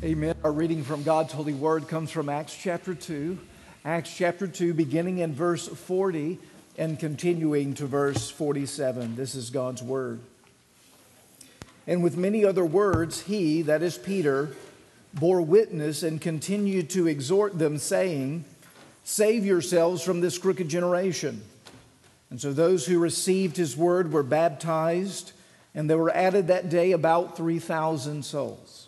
Amen. Our reading from God's holy word comes from Acts chapter 2. Acts chapter 2, beginning in verse 40 and continuing to verse 47. This is God's word. And with many other words, he, that is Peter, bore witness and continued to exhort them, saying, Save yourselves from this crooked generation. And so those who received his word were baptized, and there were added that day about 3,000 souls.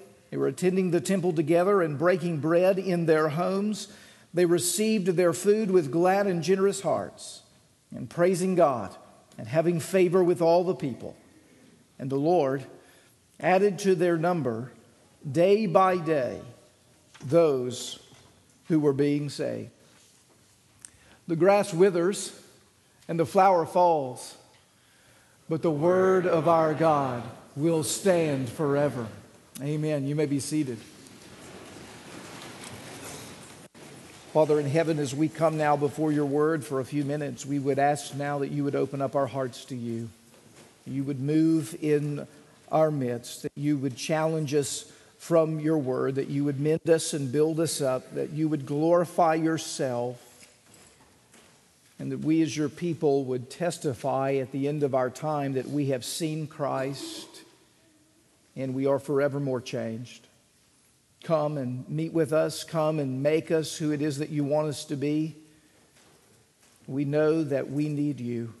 they were attending the temple together and breaking bread in their homes. They received their food with glad and generous hearts, and praising God and having favor with all the people. And the Lord added to their number day by day those who were being saved. The grass withers and the flower falls, but the word of our God will stand forever. Amen. You may be seated. Father in heaven, as we come now before your word for a few minutes, we would ask now that you would open up our hearts to you. You would move in our midst, that you would challenge us from your word, that you would mend us and build us up, that you would glorify yourself, and that we as your people would testify at the end of our time that we have seen Christ and we are forevermore changed. Come and meet with us. Come and make us who it is that you want us to be. We know that we need you.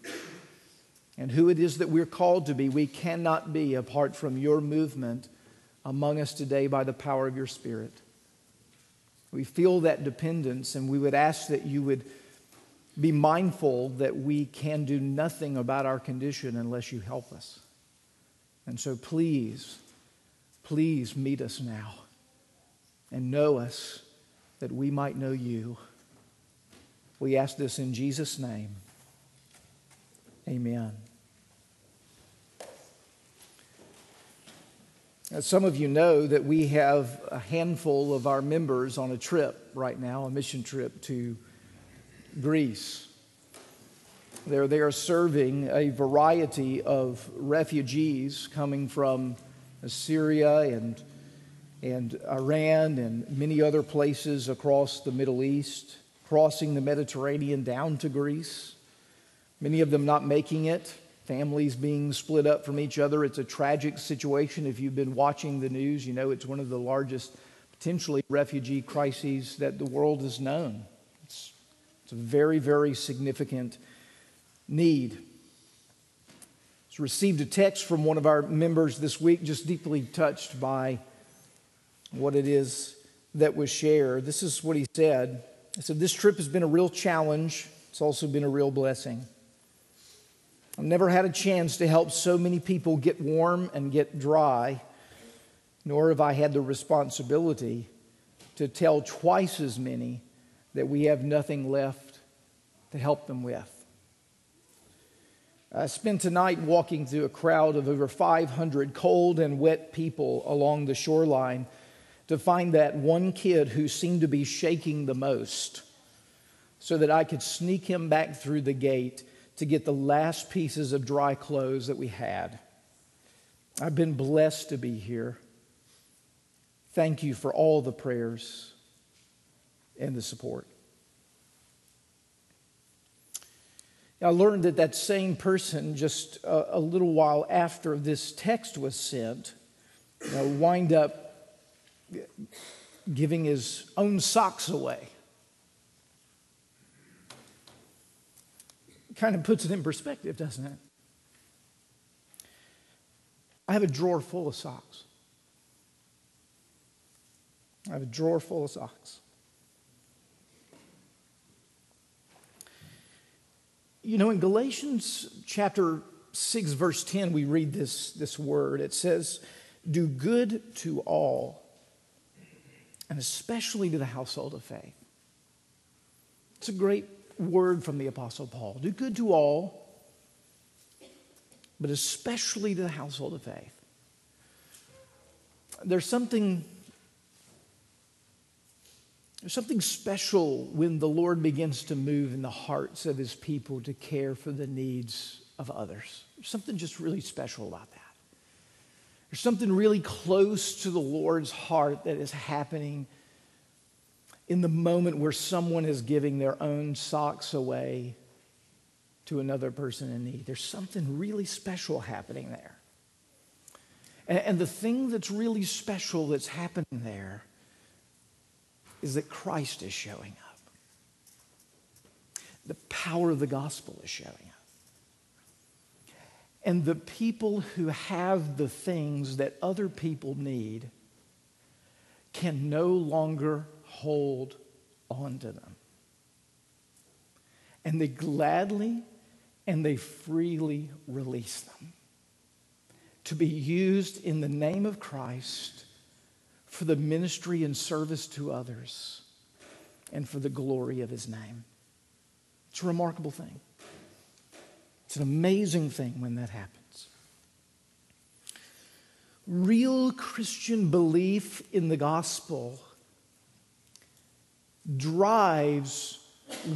And who it is that we're called to be, we cannot be apart from your movement among us today by the power of your Spirit. We feel that dependence, and we would ask that you would be mindful that we can do nothing about our condition unless you help us. And so please, please meet us now and know us that we might know you. We ask this in Jesus' name. Amen. As some of you know that we have a handful of our members on a trip right now, a mission trip to Greece. There, they are serving a variety of refugees coming from Syria and, and Iran and many other places across the Middle East, crossing the Mediterranean down to Greece. Many of them not making it, families being split up from each other. It's a tragic situation. If you've been watching the news, you know it's one of the largest potentially refugee crises that the world has known. It's, it's a very, very significant need. Received a text from one of our members this week, just deeply touched by what it is that was shared. This is what he said. He said, This trip has been a real challenge. It's also been a real blessing. I've never had a chance to help so many people get warm and get dry, nor have I had the responsibility to tell twice as many that we have nothing left to help them with. Uh, I spent tonight walking through a crowd of over 500 cold and wet people along the shoreline to find that one kid who seemed to be shaking the most so that I could sneak him back through the gate to get the last pieces of dry clothes that we had. I've been blessed to be here. Thank you for all the prayers and the support. I learned that that same person, just a, a little while after this text was sent, you know, wind up giving his own socks away. Kind of puts it in perspective, doesn't it? I have a drawer full of socks. I have a drawer full of socks. You know, in Galatians chapter 6, verse 10, we read this, this word. It says, Do good to all, and especially to the household of faith. It's a great word from the Apostle Paul. Do good to all, but especially to the household of faith. There's something there's something special when the Lord begins to move in the hearts of his people to care for the needs of others. There's something just really special about that. There's something really close to the Lord's heart that is happening in the moment where someone is giving their own socks away to another person in need. There's something really special happening there. And, and the thing that's really special that's happening there is that Christ is showing up. The power of the gospel is showing up. And the people who have the things that other people need can no longer hold on to them. And they gladly and they freely release them to be used in the name of Christ for the ministry and service to others and for the glory of his name. It's a remarkable thing. It's an amazing thing when that happens. Real Christian belief in the gospel drives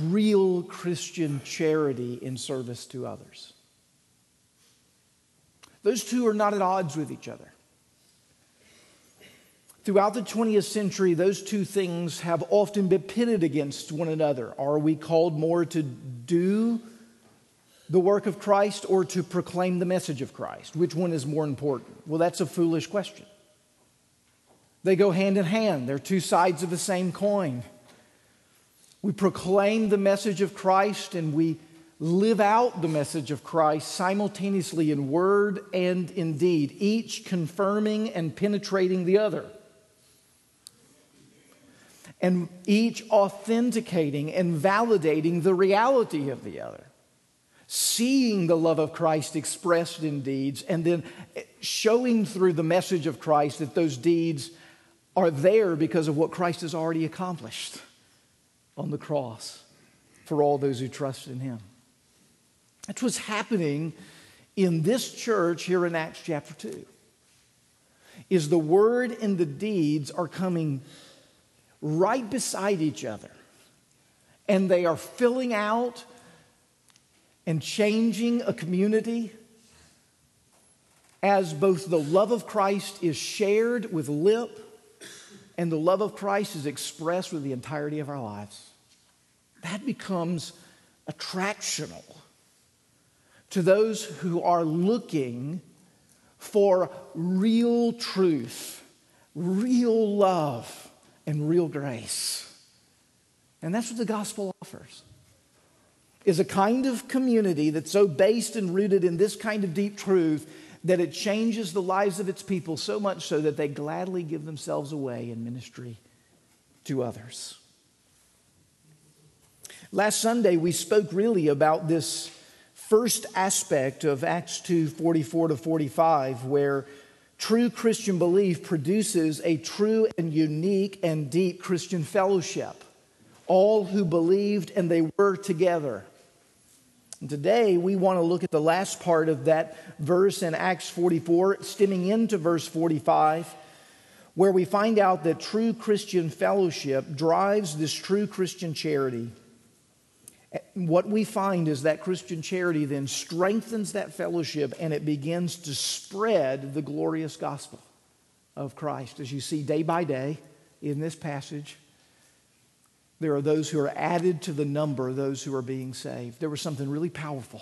real Christian charity in service to others. Those two are not at odds with each other. Throughout the 20th century, those two things have often been pitted against one another. Are we called more to do the work of Christ or to proclaim the message of Christ? Which one is more important? Well, that's a foolish question. They go hand in hand, they're two sides of the same coin. We proclaim the message of Christ and we live out the message of Christ simultaneously in word and in deed, each confirming and penetrating the other and each authenticating and validating the reality of the other. Seeing the love of Christ expressed in deeds, and then showing through the message of Christ that those deeds are there because of what Christ has already accomplished on the cross for all those who trust in Him. That's what's happening in this church here in Acts chapter 2. Is the word and the deeds are coming right beside each other. And they are filling out and changing a community as both the love of Christ is shared with lip and the love of Christ is expressed with the entirety of our lives. That becomes attractional to those who are looking for real truth, real love and real grace. And that's what the gospel offers. Is a kind of community that's so based and rooted in this kind of deep truth that it changes the lives of its people so much so that they gladly give themselves away in ministry to others. Last Sunday, we spoke really about this first aspect of Acts 2 44 to 45, where True Christian belief produces a true and unique and deep Christian fellowship. All who believed and they were together. And today we want to look at the last part of that verse in Acts 44, stemming into verse 45, where we find out that true Christian fellowship drives this true Christian charity what we find is that Christian charity then strengthens that fellowship and it begins to spread the glorious gospel of Christ. As you see day by day in this passage, there are those who are added to the number, those who are being saved. There was something really powerful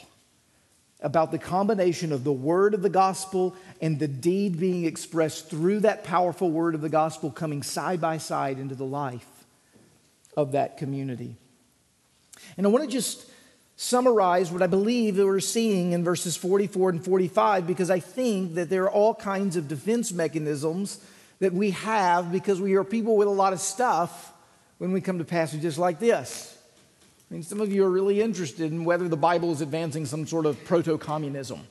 about the combination of the word of the gospel and the deed being expressed through that powerful word of the gospel coming side by side into the life of that community. And I want to just summarize what I believe that we're seeing in verses 44 and 45 because I think that there are all kinds of defense mechanisms that we have because we are people with a lot of stuff when we come to passages like this. I mean, some of you are really interested in whether the Bible is advancing some sort of proto communism.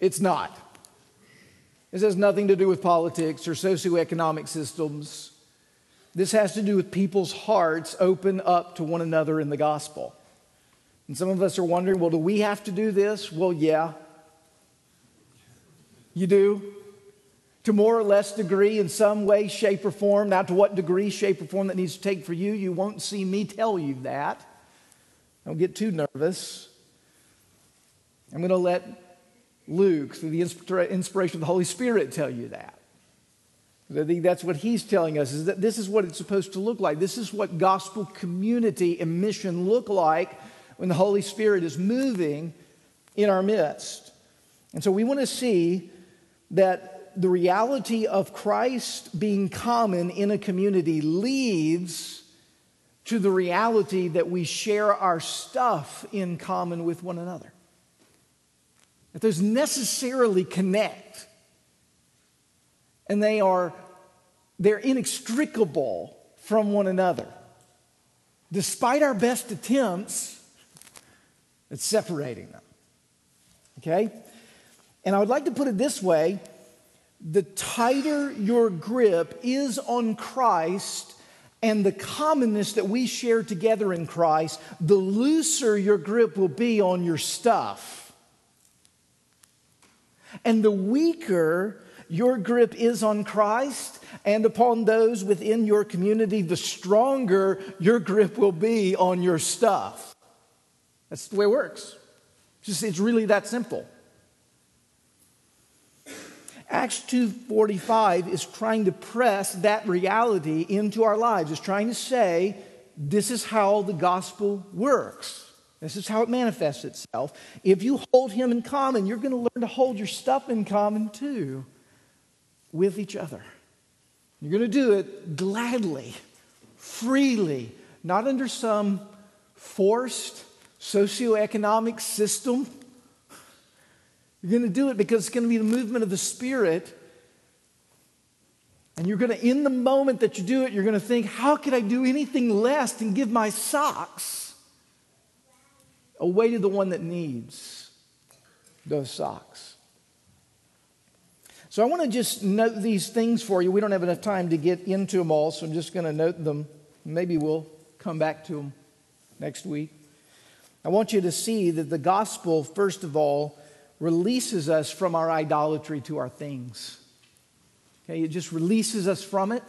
It's not. This has nothing to do with politics or socioeconomic systems. This has to do with people's hearts open up to one another in the gospel. And some of us are wondering, well, do we have to do this? Well, yeah. You do. To more or less degree, in some way, shape, or form. Now, to what degree, shape, or form that needs to take for you, you won't see me tell you that. Don't get too nervous. I'm going to let Luke, through the inspiration of the Holy Spirit, tell you that. That's what he's telling us is that this is what it's supposed to look like. This is what gospel community and mission look like when the Holy Spirit is moving in our midst. And so we want to see that the reality of Christ being common in a community leads to the reality that we share our stuff in common with one another. That those necessarily connect. And they are they're inextricable from one another. Despite our best attempts at separating them. Okay? And I would like to put it this way the tighter your grip is on Christ and the commonness that we share together in Christ, the looser your grip will be on your stuff. And the weaker your grip is on Christ and upon those within your community, the stronger your grip will be on your stuff. That's the way it works. Just, it's really that simple. Acts 2:45 is trying to press that reality into our lives. It's trying to say this is how the gospel works. This is how it manifests itself. If you hold him in common, you're going to learn to hold your stuff in common too with each other. You're going to do it gladly, freely, not under some forced socioeconomic system. You're going to do it because it's going to be the movement of the Spirit. And you're going to, in the moment that you do it, you're going to think, how could I do anything less than give my socks away to the one that needs those socks? So I want to just note these things for you. We don't have enough time to get into them all, so I'm just going to note them. Maybe we'll come back to them next week. I want you to see that the gospel, first of all, releases us from our idolatry to our things. Okay, it just releases us from it.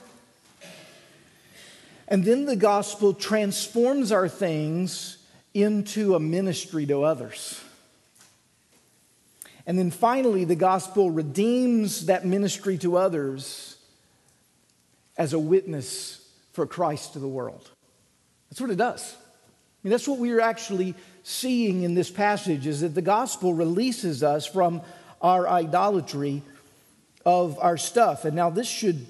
And then the gospel transforms our things into a ministry to others. And then finally, the gospel redeems that ministry to others as a witness for Christ to the world. That's what it does. I mean, that's what we are actually seeing in this passage is that the gospel releases us from our idolatry of our stuff. And now this should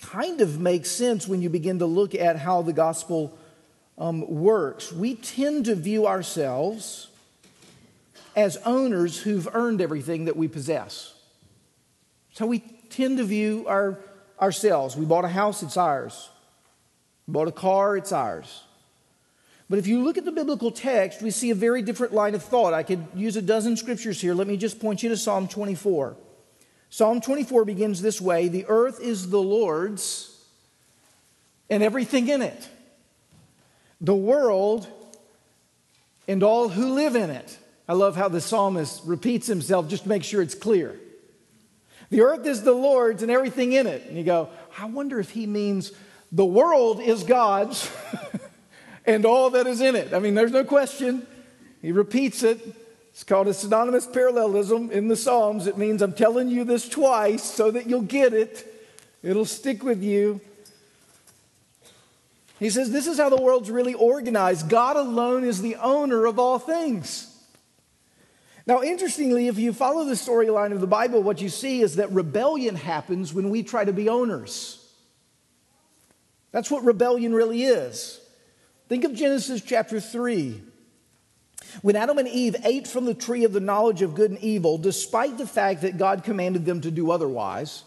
kind of make sense when you begin to look at how the gospel um, works. We tend to view ourselves as owners who've earned everything that we possess. So we tend to view our, ourselves. We bought a house, it's ours. We bought a car, it's ours. But if you look at the biblical text, we see a very different line of thought. I could use a dozen scriptures here. Let me just point you to Psalm 24. Psalm 24 begins this way The earth is the Lord's and everything in it, the world and all who live in it. I love how the psalmist repeats himself just to make sure it's clear. The earth is the Lord's and everything in it. And you go, I wonder if he means the world is God's and all that is in it. I mean, there's no question. He repeats it. It's called a synonymous parallelism in the Psalms. It means I'm telling you this twice so that you'll get it, it'll stick with you. He says, This is how the world's really organized. God alone is the owner of all things. Now, interestingly, if you follow the storyline of the Bible, what you see is that rebellion happens when we try to be owners. That's what rebellion really is. Think of Genesis chapter 3. When Adam and Eve ate from the tree of the knowledge of good and evil, despite the fact that God commanded them to do otherwise,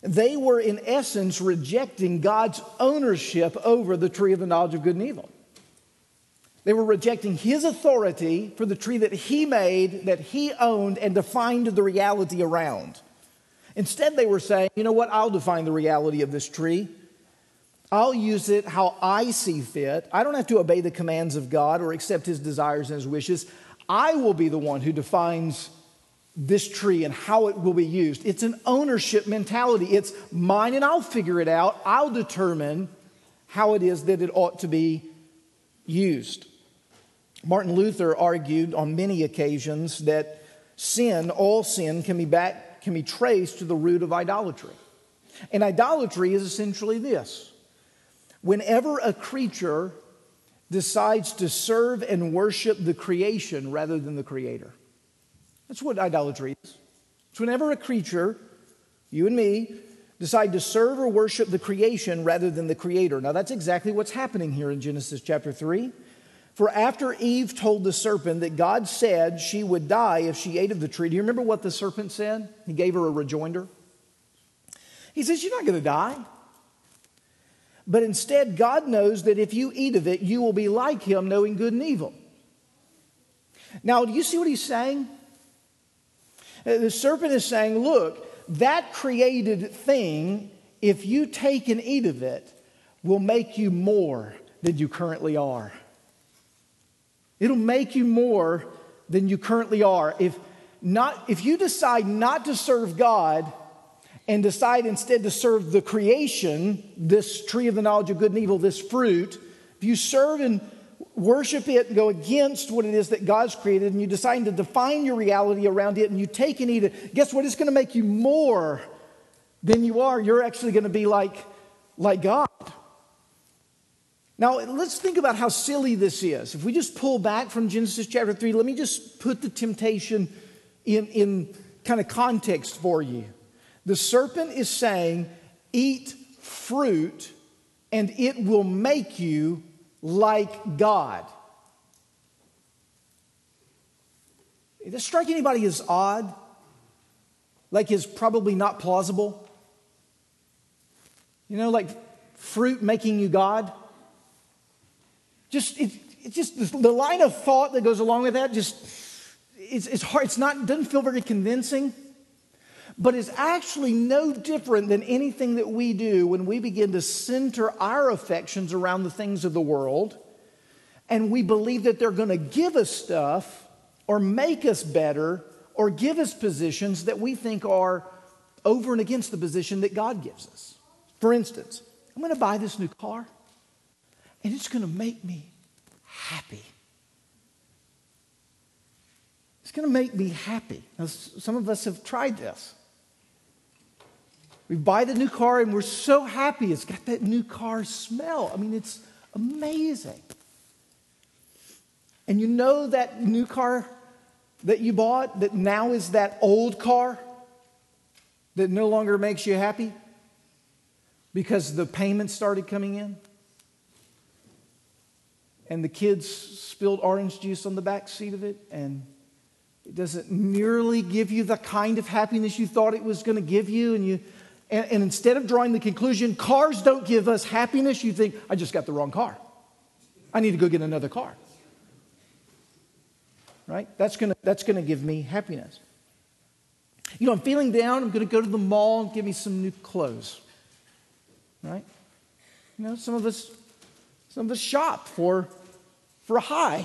they were in essence rejecting God's ownership over the tree of the knowledge of good and evil. They were rejecting his authority for the tree that he made, that he owned, and defined the reality around. Instead, they were saying, you know what, I'll define the reality of this tree. I'll use it how I see fit. I don't have to obey the commands of God or accept his desires and his wishes. I will be the one who defines this tree and how it will be used. It's an ownership mentality. It's mine and I'll figure it out. I'll determine how it is that it ought to be used. Martin Luther argued on many occasions that sin, all sin, can be, back, can be traced to the root of idolatry. And idolatry is essentially this whenever a creature decides to serve and worship the creation rather than the creator. That's what idolatry is. It's whenever a creature, you and me, decide to serve or worship the creation rather than the creator. Now, that's exactly what's happening here in Genesis chapter 3. For after Eve told the serpent that God said she would die if she ate of the tree, do you remember what the serpent said? He gave her a rejoinder. He says, You're not going to die. But instead, God knows that if you eat of it, you will be like him, knowing good and evil. Now, do you see what he's saying? Uh, the serpent is saying, Look, that created thing, if you take and eat of it, will make you more than you currently are. It'll make you more than you currently are. If, not, if you decide not to serve God and decide instead to serve the creation, this tree of the knowledge of good and evil, this fruit, if you serve and worship it and go against what it is that God's created, and you decide to define your reality around it, and you take and eat it, guess what? It's going to make you more than you are. You're actually going to be like, like God. Now, let's think about how silly this is. If we just pull back from Genesis chapter 3, let me just put the temptation in, in kind of context for you. The serpent is saying, Eat fruit, and it will make you like God. Does strike anybody as odd? Like is probably not plausible? You know, like fruit making you God? Just, it, it's just the line of thought that goes along with that, just, it's, it's hard. It's not, doesn't feel very convincing but is actually no different than anything that we do when we begin to center our affections around the things of the world and we believe that they're going to give us stuff or make us better or give us positions that we think are over and against the position that God gives us. For instance, I'm going to buy this new car and it's going to make me happy. It's going to make me happy. Now, some of us have tried this. We buy the new car and we're so happy. It's got that new car smell. I mean, it's amazing. And you know that new car that you bought that now is that old car that no longer makes you happy because the payments started coming in? And the kids spilled orange juice on the back seat of it, and it doesn't nearly give you the kind of happiness you thought it was going to give you, and you and, and instead of drawing the conclusion, cars don't give us happiness, you think, I just got the wrong car. I need to go get another car. Right? That's going to that's to give me happiness. You know, I'm feeling down. I'm going to go to the mall and give me some new clothes. Right? You know, some of us, some of us shop for, for a high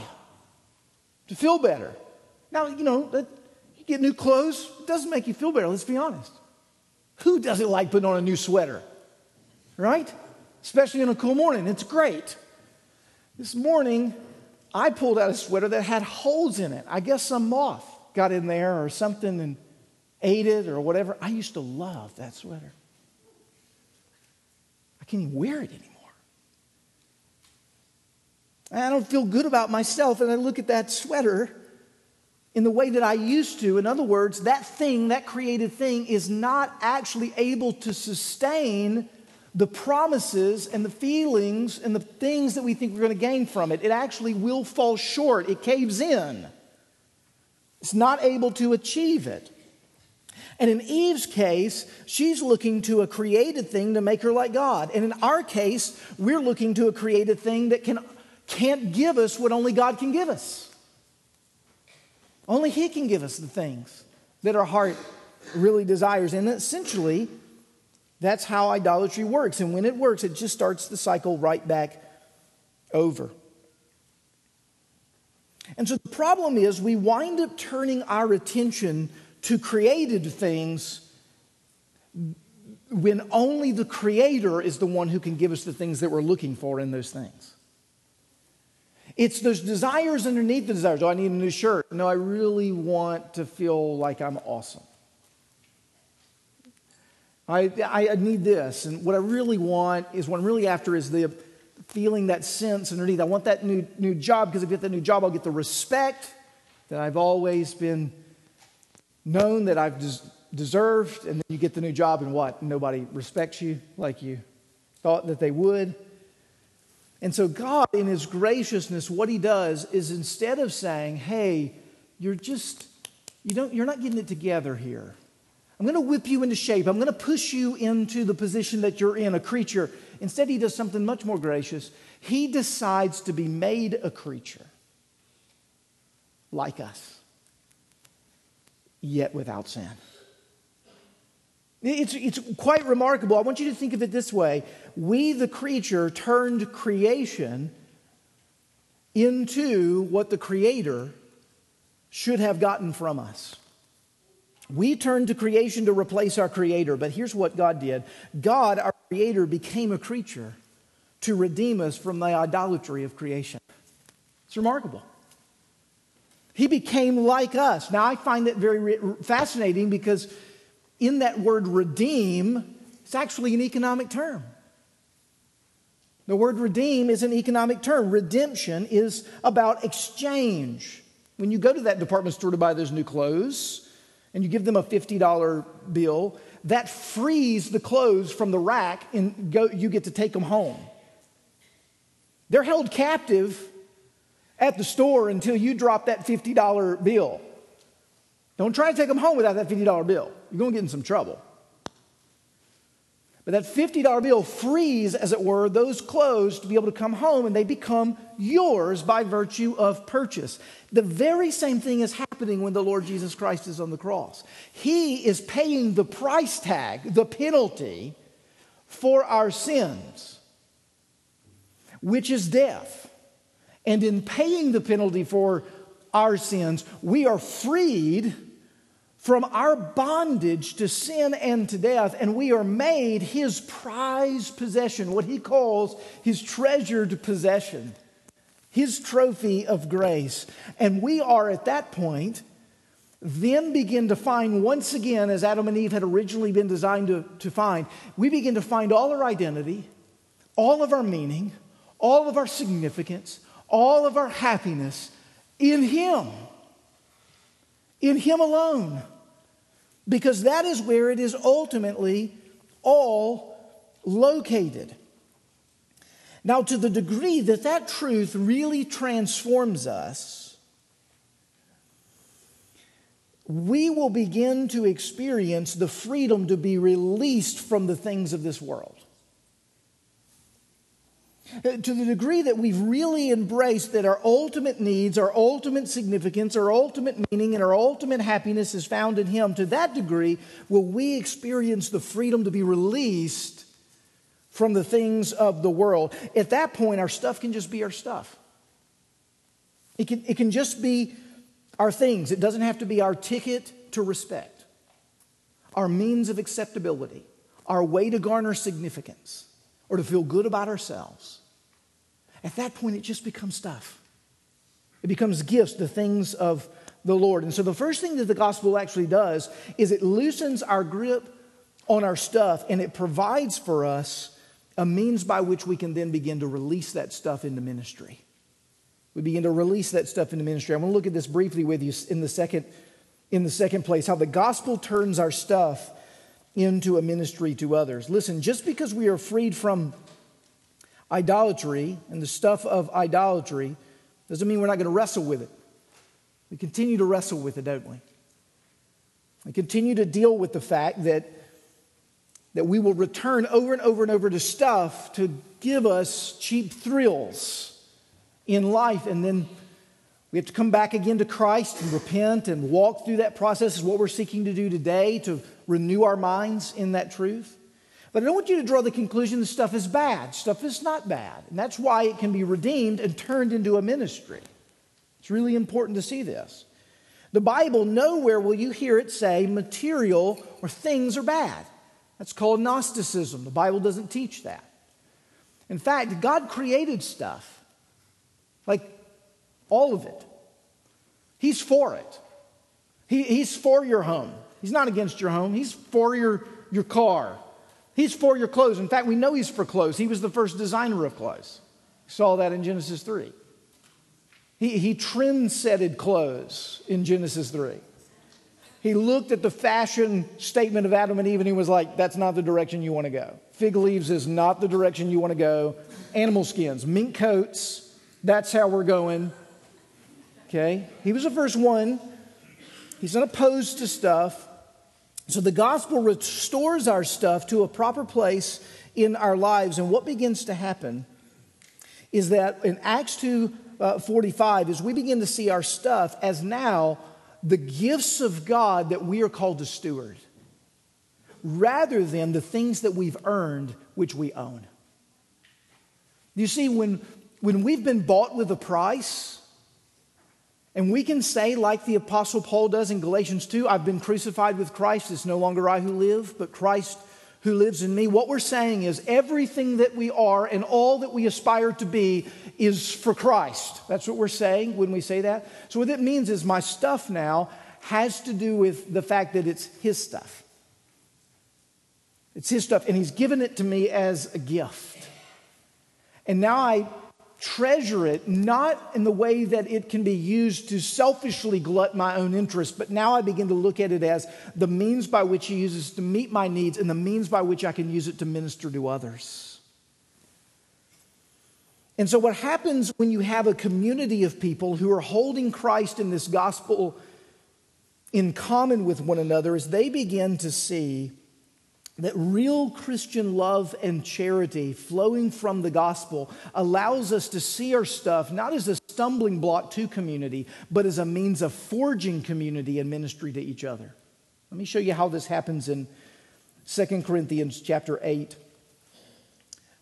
to feel better. Now, you know, you get new clothes, it doesn't make you feel better, let's be honest. Who doesn't like putting on a new sweater? Right? Especially on a cool morning. It's great. This morning, I pulled out a sweater that had holes in it. I guess some moth got in there or something and ate it or whatever. I used to love that sweater. I can't even wear it anymore. I don't feel good about myself, and I look at that sweater in the way that I used to. In other words, that thing, that created thing, is not actually able to sustain the promises and the feelings and the things that we think we're going to gain from it. It actually will fall short, it caves in. It's not able to achieve it. And in Eve's case, she's looking to a created thing to make her like God. And in our case, we're looking to a created thing that can, can't give us what only God can give us. Only He can give us the things that our heart really desires. And essentially, that's how idolatry works. And when it works, it just starts the cycle right back over. And so the problem is we wind up turning our attention to created things when only the Creator is the one who can give us the things that we're looking for in those things. It's those desires underneath the desires. Oh, I need a new shirt. No, I really want to feel like I'm awesome. I, I need this. And what I really want is what I'm really after is the feeling that sense underneath. I want that new, new job because if I get that new job, I'll get the respect that I've always been known that I've des- deserved. And then you get the new job, and what? Nobody respects you like you thought that they would. And so, God, in His graciousness, what He does is instead of saying, hey, you're just, you don't, you're not getting it together here. I'm going to whip you into shape. I'm going to push you into the position that you're in, a creature. Instead, he does something much more gracious. He decides to be made a creature like us, yet without sin. It's, it's quite remarkable. I want you to think of it this way We, the creature, turned creation into what the Creator should have gotten from us. We turned to creation to replace our Creator, but here's what God did God, our Creator, became a creature to redeem us from the idolatry of creation. It's remarkable. He became like us. Now, I find that very fascinating because in that word redeem, it's actually an economic term. The word redeem is an economic term. Redemption is about exchange. When you go to that department store to buy those new clothes, and you give them a $50 bill, that frees the clothes from the rack and go, you get to take them home. They're held captive at the store until you drop that $50 bill. Don't try to take them home without that $50 bill. You're going to get in some trouble. But that $50 bill frees, as it were, those clothes to be able to come home and they become yours by virtue of purchase. The very same thing is happening when the Lord Jesus Christ is on the cross. He is paying the price tag, the penalty for our sins, which is death. And in paying the penalty for our sins, we are freed from our bondage to sin and to death, and we are made his prized possession, what he calls his treasured possession, his trophy of grace. And we are at that point, then begin to find once again, as Adam and Eve had originally been designed to, to find, we begin to find all our identity, all of our meaning, all of our significance, all of our happiness in him. In him alone because that is where it is ultimately all located. Now, to the degree that that truth really transforms us, we will begin to experience the freedom to be released from the things of this world. To the degree that we've really embraced that our ultimate needs, our ultimate significance, our ultimate meaning, and our ultimate happiness is found in Him, to that degree will we experience the freedom to be released from the things of the world. At that point, our stuff can just be our stuff. It can, it can just be our things. It doesn't have to be our ticket to respect, our means of acceptability, our way to garner significance, or to feel good about ourselves. At that point, it just becomes stuff. It becomes gifts, the things of the Lord. And so the first thing that the gospel actually does is it loosens our grip on our stuff and it provides for us a means by which we can then begin to release that stuff into ministry. We begin to release that stuff into ministry. I want to look at this briefly with you in the second, in the second place how the gospel turns our stuff into a ministry to others. Listen, just because we are freed from idolatry and the stuff of idolatry doesn't mean we're not going to wrestle with it. We continue to wrestle with it, don't we? We continue to deal with the fact that, that we will return over and over and over to stuff to give us cheap thrills in life, and then We have to come back again to Christ and repent and walk through that process, is what we're seeking to do today to renew our minds in that truth. But I don't want you to draw the conclusion that stuff is bad. Stuff is not bad. And that's why it can be redeemed and turned into a ministry. It's really important to see this. The Bible, nowhere will you hear it say material or things are bad. That's called Gnosticism. The Bible doesn't teach that. In fact, God created stuff, like all of it. He's for it. He, he's for your home. He's not against your home. He's for your, your car. He's for your clothes. In fact, we know he's for clothes. He was the first designer of clothes. We saw that in Genesis 3. He, he trend-setted clothes in Genesis 3. He looked at the fashion statement of Adam and Eve and he was like, that's not the direction you want to go. Fig leaves is not the direction you want to go. Animal skins, mink coats, that's how we're going. Okay? He was the first one. He's not opposed to stuff. So the gospel restores our stuff to a proper place in our lives. And what begins to happen is that in Acts 2 uh, 45 is we begin to see our stuff as now the gifts of God that we are called to steward rather than the things that we've earned which we own. You see, when, when we've been bought with a price, and we can say, like the Apostle Paul does in Galatians 2, I've been crucified with Christ. It's no longer I who live, but Christ who lives in me. What we're saying is everything that we are and all that we aspire to be is for Christ. That's what we're saying when we say that. So, what it means is my stuff now has to do with the fact that it's His stuff. It's His stuff, and He's given it to me as a gift. And now I treasure it, not in the way that it can be used to selfishly glut my own interests, but now I begin to look at it as the means by which He uses to meet my needs and the means by which I can use it to minister to others. And so, what happens when you have a community of people who are holding Christ in this gospel in common with one another is they begin to see that real Christian love and charity flowing from the gospel allows us to see our stuff not as a stumbling block to community, but as a means of forging community and ministry to each other. Let me show you how this happens in 2 Corinthians chapter 8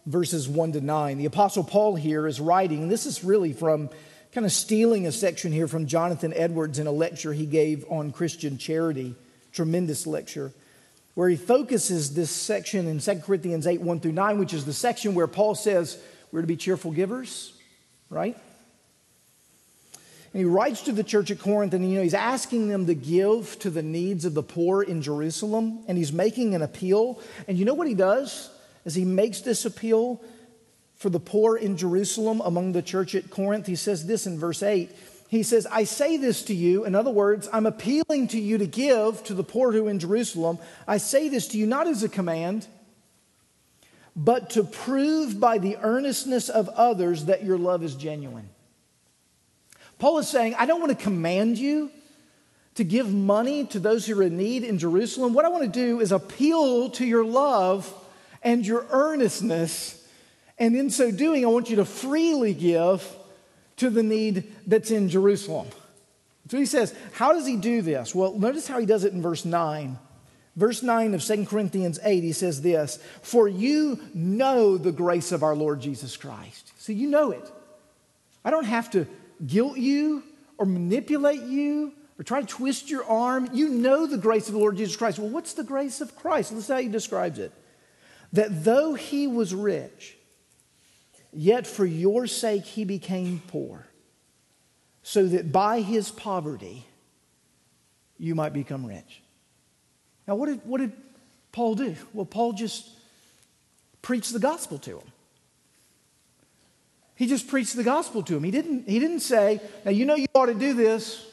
verses 1 to 9. The apostle Paul here is writing, this is really from kind of stealing a section here from Jonathan Edwards in a lecture he gave on Christian charity, tremendous lecture where he focuses this section in 2 Corinthians 8 1 through 9, which is the section where Paul says we're to be cheerful givers, right? And he writes to the church at Corinth, and you know, he's asking them to give to the needs of the poor in Jerusalem, and he's making an appeal. And you know what he does as he makes this appeal for the poor in Jerusalem among the church at Corinth? He says this in verse 8 he says, I say this to you. In other words, I'm appealing to you to give to the poor who in Jerusalem. I say this to you not as a command, but to prove by the earnestness of others that your love is genuine. Paul is saying, I don't want to command you to give money to those who are in need in Jerusalem. What I want to do is appeal to your love and your earnestness. And in so doing, I want you to freely give to the need that's in Jerusalem. So he says, how does he do this? Well, notice how he does it in verse 9. Verse 9 of 2 Corinthians 8, he says this For you know the grace of our Lord Jesus Christ. So you know it. I don't have to guilt you or manipulate you or try to twist your arm. You know the grace of the Lord Jesus Christ. Well, what's the grace of Christ? Listen how he describes it. That though he was rich, Yet for your sake he became poor, so that by his poverty you might become rich. Now, what did, what did Paul do? Well, Paul just preached the gospel to him. He just preached the gospel to him. He didn't, he didn't say, Now, you know you ought to do this.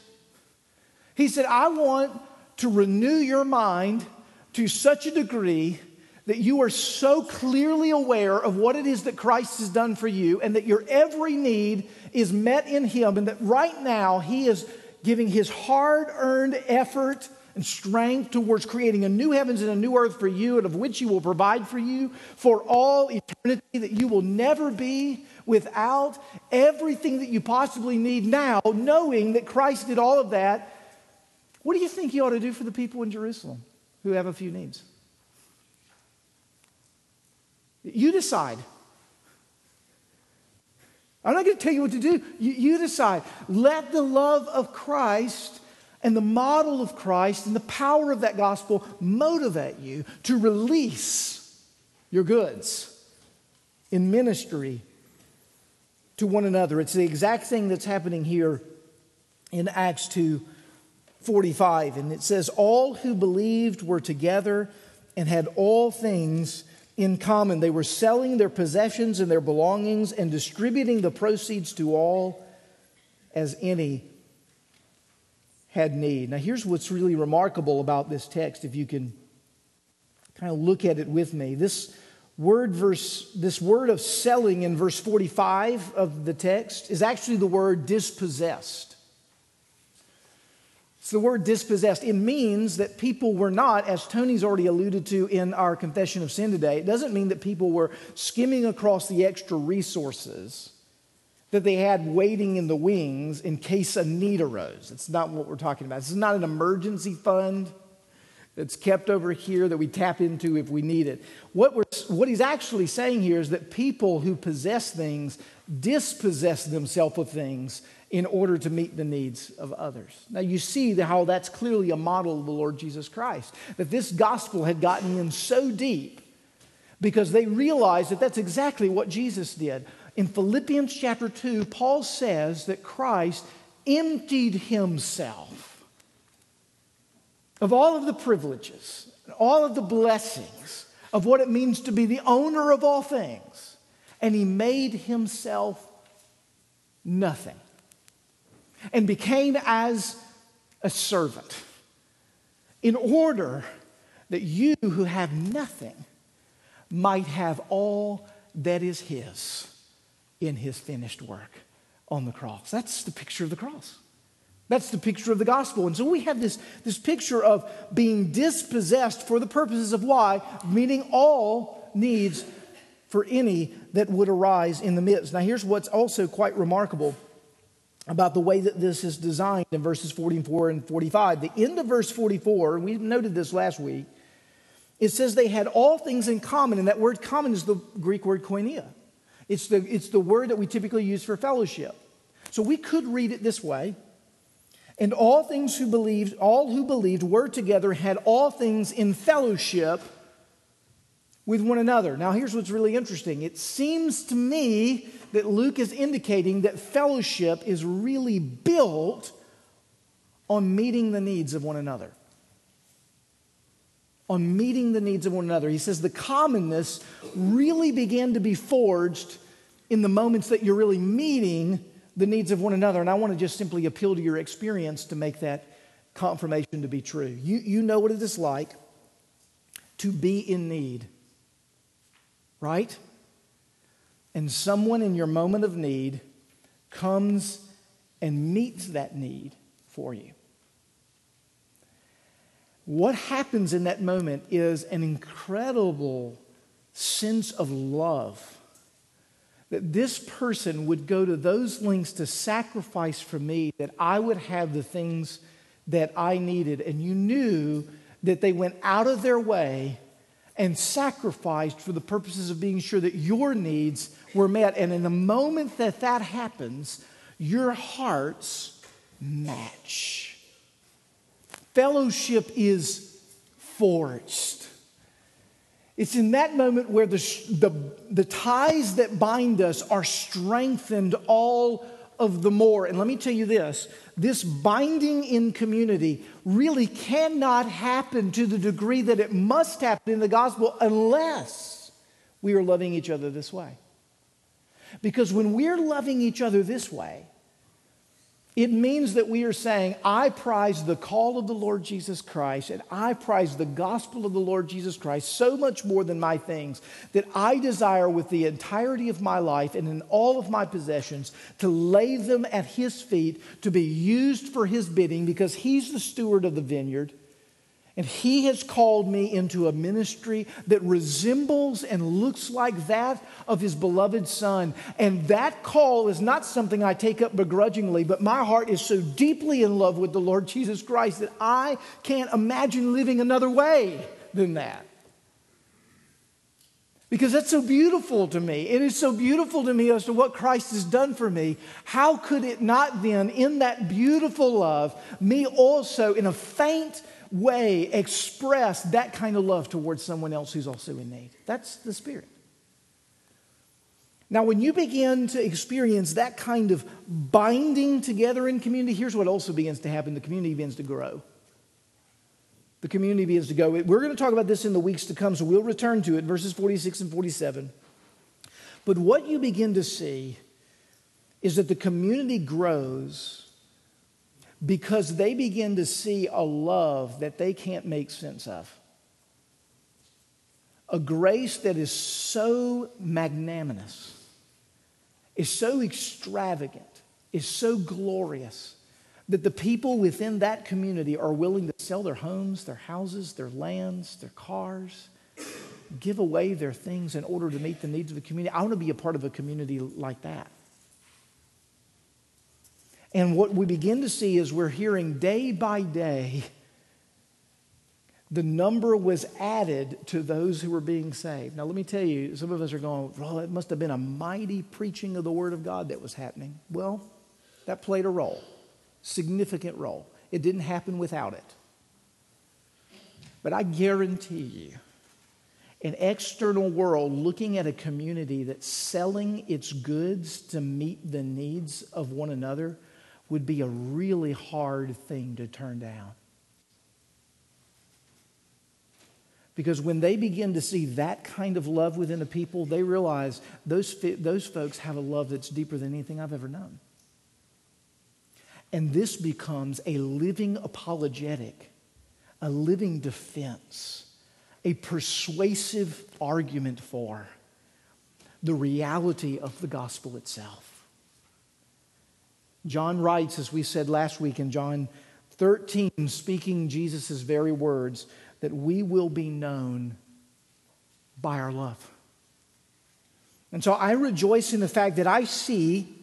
He said, I want to renew your mind to such a degree that you are so clearly aware of what it is that Christ has done for you and that your every need is met in Him, and that right now He is giving His hard earned effort and strength towards creating a new heavens and a new earth for you, and of which He will provide for you for all eternity, that you will never be without everything that you possibly need now, knowing that Christ did all of that, what do you think you ought to do for the people in Jerusalem who have a few needs? You decide. I'm not going to tell you what to do. You, you, decide. Let the love of Christ and the model of Christ and the power of that gospel motivate you to release your goods in ministry to one another. It's the exact thing that's happening here in Acts 2 45. And it says, All who believed were together and had all things in common. They were selling their possessions and their belongings and distributing the proceeds to all as any had need. Now, here's what's really remarkable about this text, if you can kind of look at it with me. This word verse this word of selling in verse 45 of the text is actually the word dispossessed it's the word dispossessed. It means that people were not, as Tony's already alluded to in our confession of sin today, it doesn't mean that people were skimming across the extra resources that they had waiting in the wings in case a need arose. It's not what we're talking about. This is not an emergency fund that's kept over here that we tap into if we need it. What, we're, what he's actually saying here is that people who possess things dispossess themselves of things in order to meet the needs of others. Now, you see how that's clearly a model of the Lord Jesus Christ, that this gospel had gotten in so deep because they realized that that's exactly what Jesus did. In Philippians chapter 2, Paul says that Christ emptied himself of all of the privileges, all of the blessings of what it means to be the owner of all things, and he made himself nothing and became as a servant in order that you who have nothing might have all that is his in his finished work on the cross. That's the picture of the cross. That's the picture of the gospel. And so we have this, this picture of being dispossessed for the purposes of why? Meeting all needs for any that would arise in the midst. Now, here's what's also quite remarkable about the way that this is designed in verses 44 and 45. The end of verse 44, we noted this last week, it says they had all things in common, and that word common is the Greek word koinonia. It's the, it's the word that we typically use for fellowship. So we could read it this way. And all things who believed, all who believed were together, had all things in fellowship with one another. Now, here's what's really interesting. It seems to me that Luke is indicating that fellowship is really built on meeting the needs of one another. On meeting the needs of one another. He says the commonness really began to be forged in the moments that you're really meeting the needs of one another. And I want to just simply appeal to your experience to make that confirmation to be true. You, you know what it is like to be in need right? And someone in your moment of need comes and meets that need for you. What happens in that moment is an incredible sense of love that this person would go to those lengths to sacrifice for me that I would have the things that I needed. And you knew that they went out of their way and sacrificed for the purposes of being sure that your needs were met. And in the moment that that happens, your hearts match. Fellowship is forged. It's in that moment where the, the, the ties that bind us are strengthened all of the more. And let me tell you this this binding in community really cannot happen to the degree that it must happen in the gospel unless we are loving each other this way. Because when we're loving each other this way, it means that we are saying, I prize the call of the Lord Jesus Christ and I prize the gospel of the Lord Jesus Christ so much more than my things that I desire with the entirety of my life and in all of my possessions to lay them at His feet to be used for His bidding because He's the steward of the vineyard And he has called me into a ministry that resembles and looks like that of his beloved son. And that call is not something I take up begrudgingly, but my heart is so deeply in love with the Lord Jesus Christ that I can't imagine living another way than that. Because that's so beautiful to me. It is so beautiful to me as to what Christ has done for me. How could it not then, in that beautiful love, me also, in a faint way express that kind of love towards someone else who's also in need. That's the Spirit. Now, when you begin to experience that kind of binding together in community, here's what also begins to happen the community begins to grow. The community begins to go. We're going to talk about this in the weeks to come, so we'll return to it, verses 46 and 47. But what you begin to see is that the community grows because they begin to see a love that they can't make sense of. A grace that is so magnanimous, is so extravagant, is so glorious that the people within that community are willing to sell their homes, their houses, their lands, their cars, give away their things in order to meet the needs of the community. I want to be a part of a community like that. And what we begin to see is we're hearing day by day the number was added to those who were being saved. Now, let me tell you, some of us are going, well, it must have been a mighty preaching of the Word of God that was happening. Well, that played a role, significant role. It didn't happen without it. But I guarantee you, an external world looking at a community that's selling its goods to meet the needs of one another would be a really hard thing to turn down. Because when they begin to see that kind of love within a people, they realize those, those folks have a love that's deeper than anything I've ever known. And this becomes a living apologetic, a living defense, a persuasive argument for the reality of the gospel itself. John writes, as we said last week in John 13, speaking Jesus' very words, that we will be known by our love. And so I rejoice in the fact that I see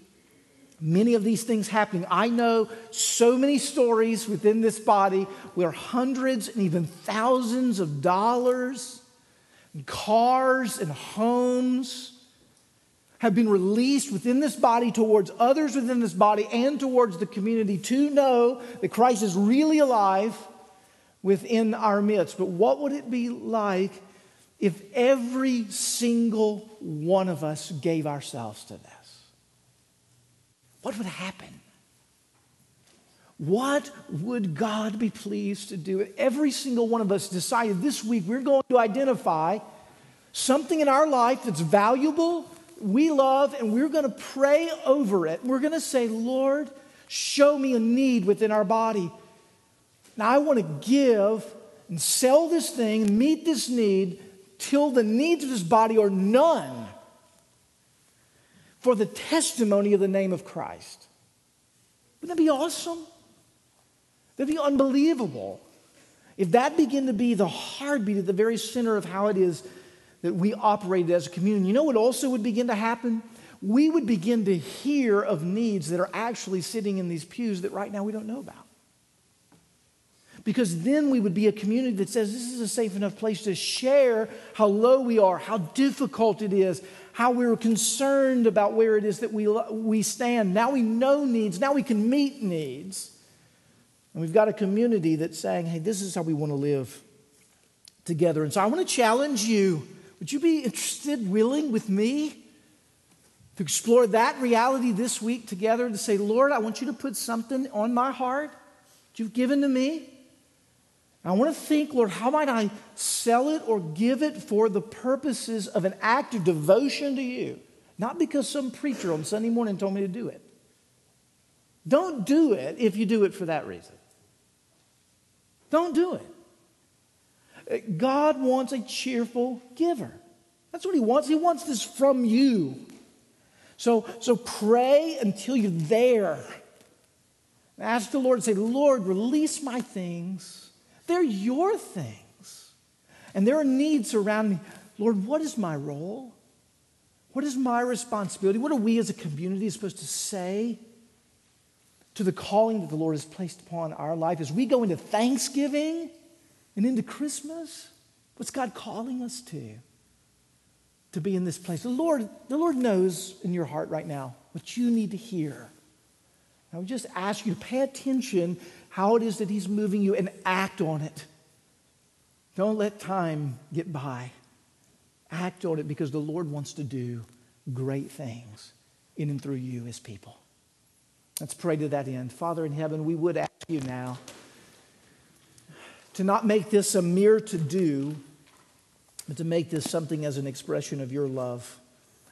many of these things happening. I know so many stories within this body where hundreds and even thousands of dollars, and cars, and homes have been released within this body towards others within this body and towards the community to know that Christ is really alive within our midst. But what would it be like if every single one of us gave ourselves to this? What would happen? What would God be pleased to do? If every single one of us decided this week we're going to identify something in our life that's valuable we love and we're going to pray over it. We're going to say, Lord, show me a need within our body. Now, I want to give and sell this thing, meet this need, till the needs of this body are none for the testimony of the name of Christ. Wouldn't that be awesome? That'd be unbelievable. If that began to be the heartbeat at the very center of how it is that we operated as a community. You know what also would begin to happen? We would begin to hear of needs that are actually sitting in these pews that right now we don't know about. Because then we would be a community that says this is a safe enough place to share how low we are, how difficult it is, how we're concerned about where it is that we, we stand. Now we know needs, now we can meet needs. And we've got a community that's saying, hey, this is how we want to live together. And so I want to challenge you would you be interested, willing with me to explore that reality this week together to say, Lord, I want you to put something on my heart that you've given to me? I want to think, Lord, how might I sell it or give it for the purposes of an act of devotion to you? Not because some preacher on Sunday morning told me to do it. Don't do it if you do it for that reason. Don't do it. God wants a cheerful giver. That's what He wants. He wants this from you. So, so pray until you're there. Ask the Lord, say, Lord, release my things. They're your things. And there are needs around me. Lord, what is my role? What is my responsibility? What are we as a community supposed to say to the calling that the Lord has placed upon our life as we go into Thanksgiving and into Christmas? What's God calling us to? To be in this place. The Lord, the Lord knows in your heart right now what you need to hear. I would just ask you to pay attention how it is that He's moving you and act on it. Don't let time get by. Act on it because the Lord wants to do great things in and through you as people. Let's pray to that end. Father in heaven, we would ask you now to not make this a mere to do, but to make this something as an expression of your love.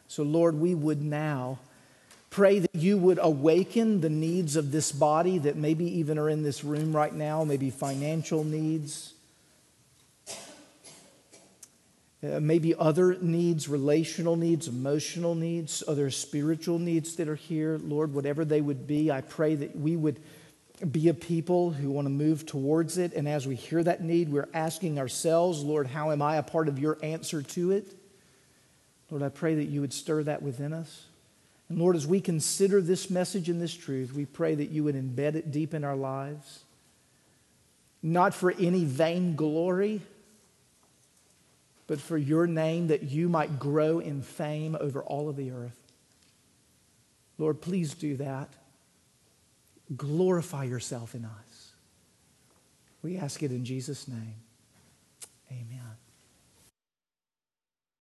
So, Lord, we would now pray that you would awaken the needs of this body that maybe even are in this room right now, maybe financial needs uh, maybe other needs, relational needs, emotional needs, other spiritual needs that are here. Lord, whatever they would be, I pray that we would be a people who want to move towards it. And as we hear that need, we're asking ourselves, Lord, how am I a part of your answer to it? Lord, I pray that you would stir that within us. And Lord, as we consider this message and this truth, we pray that you would embed it deep in our lives, not for any vain glory but for your name that you might grow in fame over all of the earth. Lord, please do that. Glorify yourself in us. We ask it in Jesus' name. Amen.